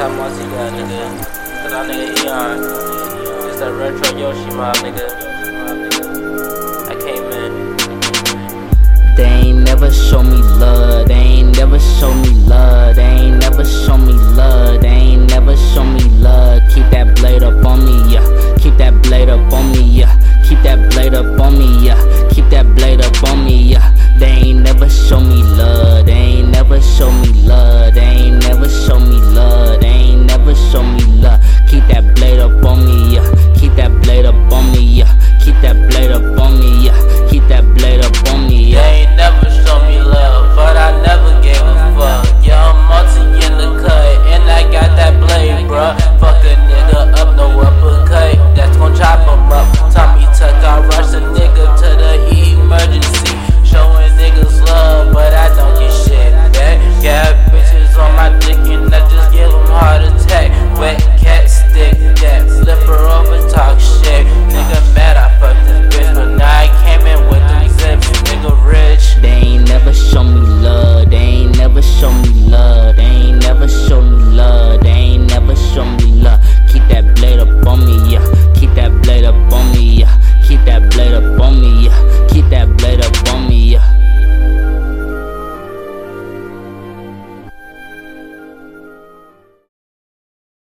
time I see that nigga. Cause nigga Eon. It's that retro nigga. I came in. They ain't never show me love. They ain't never up on me.